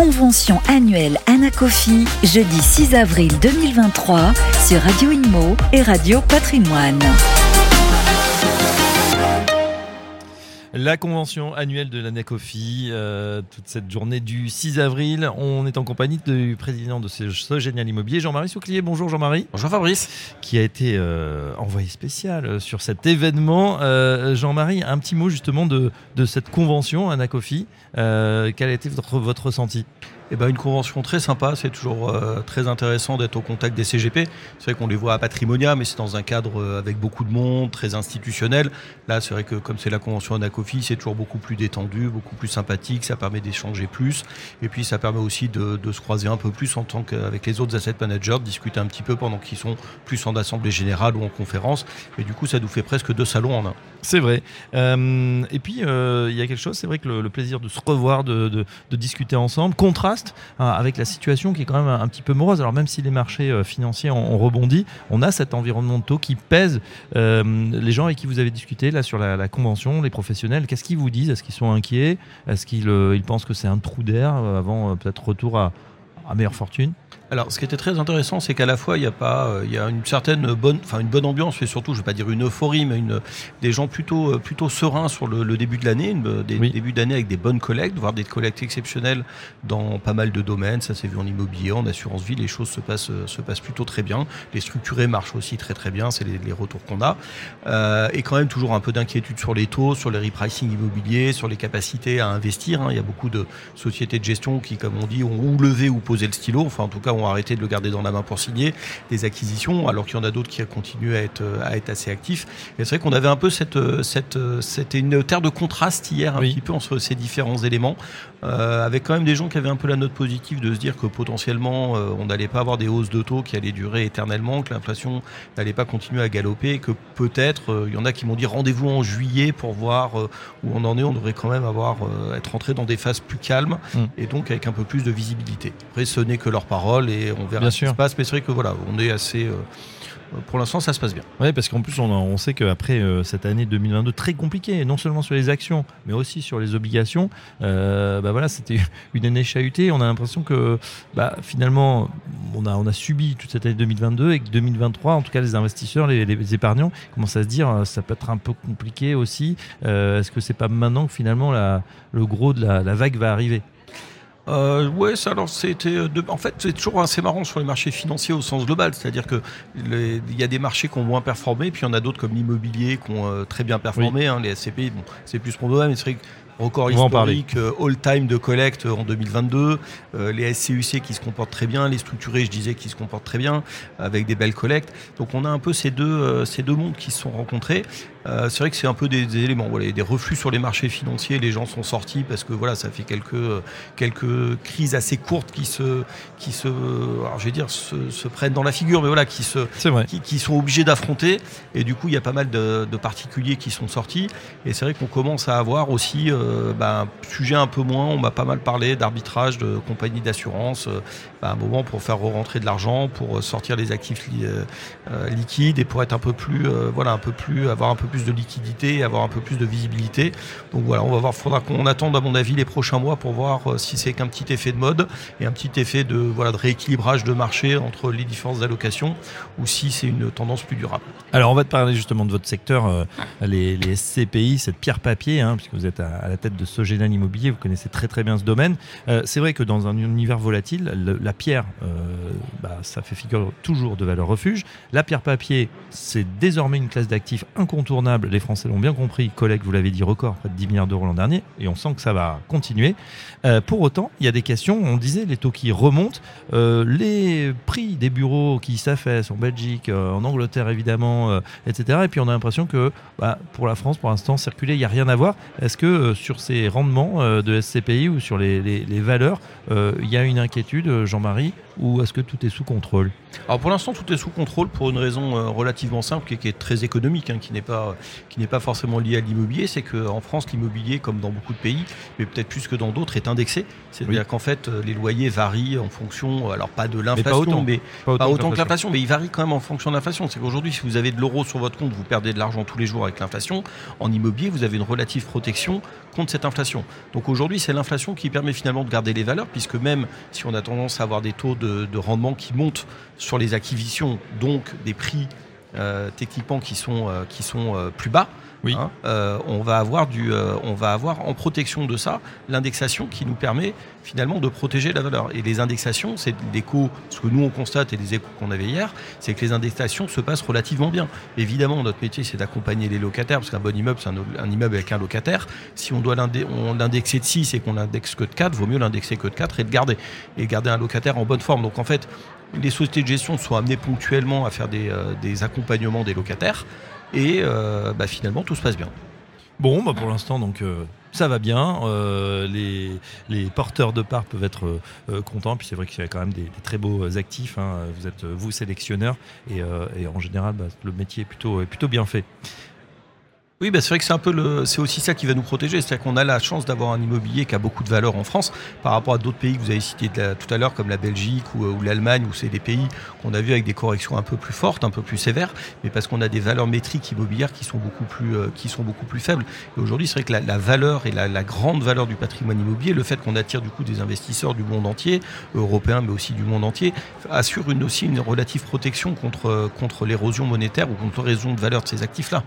convention annuelle Anacofi, jeudi 6 avril 2023 sur Radio Inmo et Radio Patrimoine. La convention annuelle de l'ANACOFI, euh, toute cette journée du 6 avril, on est en compagnie du président de ce, génial immobilier, Jean-Marie Souclier. Bonjour Jean-Marie. Bonjour Fabrice. Qui a été euh, envoyé spécial euh, sur cet événement. Jean-Marie, un petit mot justement de, cette convention ANACOFI. quel a été votre, votre ressenti? Eh ben, une convention très sympa, c'est toujours euh, très intéressant d'être au contact des CGP. C'est vrai qu'on les voit à Patrimonia, mais c'est dans un cadre euh, avec beaucoup de monde, très institutionnel. Là, c'est vrai que comme c'est la convention Anacofi, c'est toujours beaucoup plus détendu, beaucoup plus sympathique, ça permet d'échanger plus. Et puis ça permet aussi de, de, se croiser un peu plus en tant qu'avec les autres asset managers, de discuter un petit peu pendant qu'ils sont plus en assemblée générale ou en conférence. Et du coup, ça nous fait presque deux salons en un. C'est vrai. Euh, et puis, il y a quelque chose, c'est vrai que le, plaisir de se revoir, de, discuter ensemble, contraste Hein, avec la situation qui est quand même un, petit peu morose. Alors même si les marchés euh, financiers ont, rebondi, on a cet environnement de taux qui pèse. Euh, les gens avec qui vous avez discuté là sur la, convention, les professionnels, qu'est-ce qu'ils vous disent? Est-ce qu'ils sont inquiets? Est-ce qu'ils euh, pensent que c'est un trou d'air avant peut-être retour à meilleure fortune? Alors, ce qui était très intéressant, c'est qu'à la fois, il y a pas, euh, il y a une certaine bonne, enfin une bonne ambiance, mais surtout, je ne vais pas dire une euphorie, mais une, des gens plutôt, euh, plutôt sereins sur le, début de l'année, des débuts d'année avec des bonnes collectes, voire des collectes exceptionnelles dans pas mal de domaines. Ça s'est vu en immobilier, en assurance vie, les choses se passent, euh, se passent plutôt très bien. Les structurés marchent aussi très très bien, c'est les, retours qu'on a. et quand même toujours un peu d'inquiétude sur les taux, sur les repricing immobiliers, sur les capacités à investir. Hein. Il y a beaucoup de sociétés de gestion qui, comme on dit, ont ou levé ou posé le stylo. Enfin, en tout cas, ont arrêté de le garder dans la main pour signer des acquisitions, alors qu'il y en a d'autres qui continuent à être, à être assez actifs. Et c'est vrai qu'on avait un peu cette, cette, c'était une terre de contraste hier, un petit peu entre ces différents éléments, euh, avec quand même des gens qui avaient un peu la note positive de se dire que potentiellement euh, on n'allait pas avoir des hausses de taux qui allaient durer éternellement, que l'inflation n'allait pas continuer à galoper, que peut-être euh, il y en a qui m'ont dit rendez-vous en juillet pour voir où on en est. On devrait quand même avoir être rentré dans des phases plus calmes mm. et donc avec un peu plus de visibilité. Après, ce n'est que leur parole et on verra ce qui se passe. Mais c'est vrai que voilà, on est assez pour l'instant, ça se passe bien. Oui, parce qu'en plus, on, on, sait qu'après euh, cette année 2022 très compliquée, non seulement sur les actions, mais aussi sur les obligations, euh, bah voilà, c'était une année chahutée. On a l'impression que bah, finalement, on a, on a subi toute cette année 2022 et que 2023, en tout cas, les investisseurs, les, les épargnants commencent à se dire euh, ça peut être un peu compliqué aussi. Est-ce que c'est pas maintenant que finalement la, le gros de la vague va arriver? Euh, ouais, ça, alors c'était. Euh, En fait, c'est toujours assez marrant sur les marchés financiers au sens global. C'est-à-dire que il y a des marchés qui ont moins performé, puis il y en a d'autres comme l'immobilier qui ont euh, très bien performé. Hein, les SCPI, bon, c'est plus pour nous, mais c'est vrai que record historique, euh, all-time de collecte en 2022, les SCUC qui se comportent très bien, les structurés, je disais, qui se comportent très bien, avec des belles collectes. Donc on a un peu ces deux, ces deux mondes qui se sont rencontrés. Euh, c'est vrai que c'est un peu des, éléments, voilà, des reflux sur les marchés financiers. Les gens sont sortis parce que voilà, ça fait quelques quelques crises assez courtes qui se qui se, alors je vais dire, se, prennent dans la figure, mais voilà, qui se qui, sont obligés d'affronter. Et du coup, il y a pas mal de, particuliers qui sont sortis. Et c'est vrai qu'on commence à avoir aussi euh, bah, un sujet un peu moins. On m'a pas mal parlé d'arbitrage de compagnies d'assurance, euh, bah, un moment pour faire rentrer de l'argent, pour sortir les actifs liquides et pour être un peu plus, voilà, un peu plus, avoir un peu plus de liquidité avoir un peu plus de visibilité. Donc voilà, on va voir, faudra qu'on attende à mon avis les prochains mois pour voir euh, si c'est qu'un petit effet de mode et un petit effet de, voilà, de rééquilibrage de marché entre les différentes allocations ou si c'est une tendance plus durable. Alors on va te parler justement de votre secteur, euh, les, les, SCPI, cette pierre papier, hein, puisque vous êtes à, la tête de Sogénal Immobilier, vous connaissez très très bien ce domaine. Euh, c'est vrai que dans un univers volatile, la pierre, bah, ça fait figure toujours de valeur refuge. La pierre papier, c'est désormais une classe d'actifs incontournable les Français l'ont bien compris. Collègue, vous l'avez dit, record, près de 10 milliards d'euros l'an dernier. Et on sent que ça va continuer. Euh, pour autant, il y a des questions. On disait les taux qui remontent. Euh, les prix des bureaux qui s'affaissent en Belgique, euh, en Angleterre évidemment, etc. Et puis on a l'impression que bah, pour la France, pour l'instant, circuler, il n'y a rien à voir. Est-ce que sur ces rendements de SCPI ou sur les, valeurs, il y a une inquiétude, Jean-Marie, ou est-ce que tout est sous contrôle? Alors pour l'instant, tout est sous contrôle pour une raison relativement simple qui, est très économique, hein, qui n'est pas euh, qui n'est pas forcément liée à l'immobilier, c'est qu'en France, l'immobilier, comme dans beaucoup de pays, mais peut-être plus que dans d'autres, est indexé. C'est-à-dire qu'en fait, euh, les loyers varient en fonction, alors pas de l'inflation, mais pas autant, que l'inflation, mais ils varient quand même en fonction de l'inflation. C'est qu'aujourd'hui, si vous avez de l'euro sur votre compte, vous perdez de l'argent tous les jours avec l'inflation. En immobilier, vous avez une relative protection contre cette inflation. Donc aujourd'hui, c'est l'inflation qui permet finalement de garder les valeurs, puisque même si on a tendance à avoir des taux de, de rendement qui montent sur les acquisitions, donc des prix techniquement qui sont, euh, qui sont euh, plus bas, oui. Hein, on, va avoir du, on va avoir en protection de ça l'indexation qui nous permet finalement de protéger la valeur. Et les indexations, c'est l'écho, ce que nous on constate et les échos qu'on avait hier, c'est que les indexations se passent relativement bien. Évidemment, notre métier c'est d'accompagner les locataires, parce qu'un bon immeuble c'est un, immeuble avec un locataire. Si on doit l'indexer de 6 et qu'on l'indexe que de 4, vaut mieux l'indexer que de 4 et de garder. Et garder un locataire en bonne forme. Donc en fait, les sociétés de gestion sont amenées ponctuellement à faire des, euh, accompagnements des locataires et euh, bah, finalement tout se passe bien. Bon, bah pour l'instant donc euh, ça va bien. les, porteurs de parts peuvent être contents. Puis c'est vrai qu'il y a quand même des, très beaux actifs. Hein. Vous êtes vous sélectionneur et, en général bah, le métier est plutôt, est plutôt bien fait. Oui, bah c'est vrai que c'est un peu le, c'est aussi ça qui va nous protéger, c'est-à-dire qu'on a la chance d'avoir un immobilier qui a beaucoup de valeur en France par rapport à d'autres pays que vous avez cités tout à l'heure, comme la Belgique ou, ou l'Allemagne, où c'est des pays qu'on a vu avec des corrections un peu plus fortes, un peu plus sévères, mais parce qu'on a des valeurs métriques immobilières qui sont beaucoup plus, euh, qui sont beaucoup plus faibles. Et aujourd'hui, c'est vrai que la, valeur et la, grande valeur du patrimoine immobilier, le fait qu'on attire du coup des investisseurs du monde entier, européens, mais aussi du monde entier, assure une, aussi une relative protection contre, contre l'érosion monétaire ou contre l'érosion de valeur de ces actifs-là.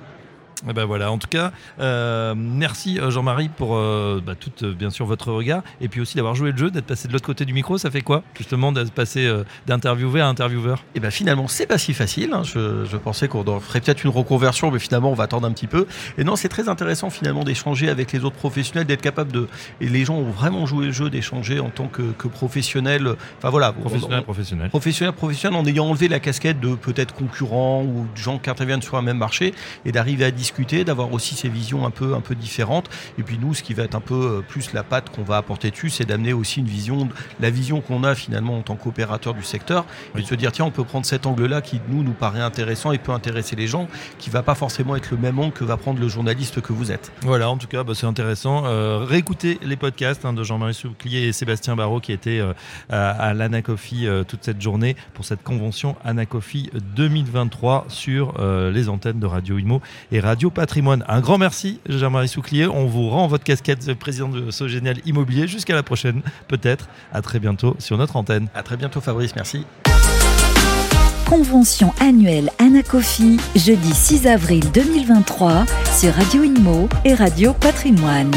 Eh ben voilà, en tout cas, euh, merci euh, Jean-Marie pour euh, bah, tout, bien sûr, votre regard et puis aussi d'avoir joué le jeu, d'être passé de l'autre côté du micro. Ça fait quoi, justement, d'être passé d'interviewer à intervieweur? Et eh ben finalement, c'est pas si facile. Hein. Je, pensais qu'on ferait peut-être une reconversion, mais finalement, on va attendre un petit peu. Et non, c'est très intéressant finalement d'échanger avec les autres professionnels, d'être capable de. Et les gens ont vraiment joué le jeu d'échanger en tant que, que professionnel. Enfin voilà. Professionnel, professionnel. Professionnel, professionnel, en ayant enlevé la casquette de peut-être concurrents ou de gens qui interviennent sur un même marché et d'arriver à discuter d'avoir aussi ces visions un peu, un peu différentes. Et puis nous, ce qui va être un peu euh, plus la patte qu'on va apporter dessus, c'est d'amener aussi une vision, la vision qu'on a finalement en tant qu'opérateur du secteur, et de se dire tiens, on peut prendre cet angle-là qui nous nous paraît intéressant et peut intéresser les gens, qui va pas forcément être le même angle que va prendre le journaliste que vous êtes. Voilà, en tout cas, bah, c'est intéressant. Euh, réécoutez les podcasts hein, de Jean-Marie Souclier et Sébastien Barrault qui étaient euh, à, l'Anacofi toute cette journée pour cette convention Anacofi 2023 sur les antennes de Radio Imo et Radio Patrimoine. Un grand merci, Jean-Marie Souclier. On vous rend votre casquette de président de Sogénial Immobilier. Jusqu'à la prochaine, peut-être. À très bientôt sur notre antenne. À très bientôt, Fabrice. Merci. Convention annuelle Anacofi, jeudi 6 avril 2023 sur Radio Inmo et Radio Patrimoine.